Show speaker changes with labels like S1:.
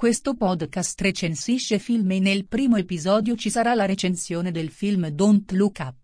S1: questo podcast recensisce film e nel primo episodio ci sarà la recensione del film Don't Look Up.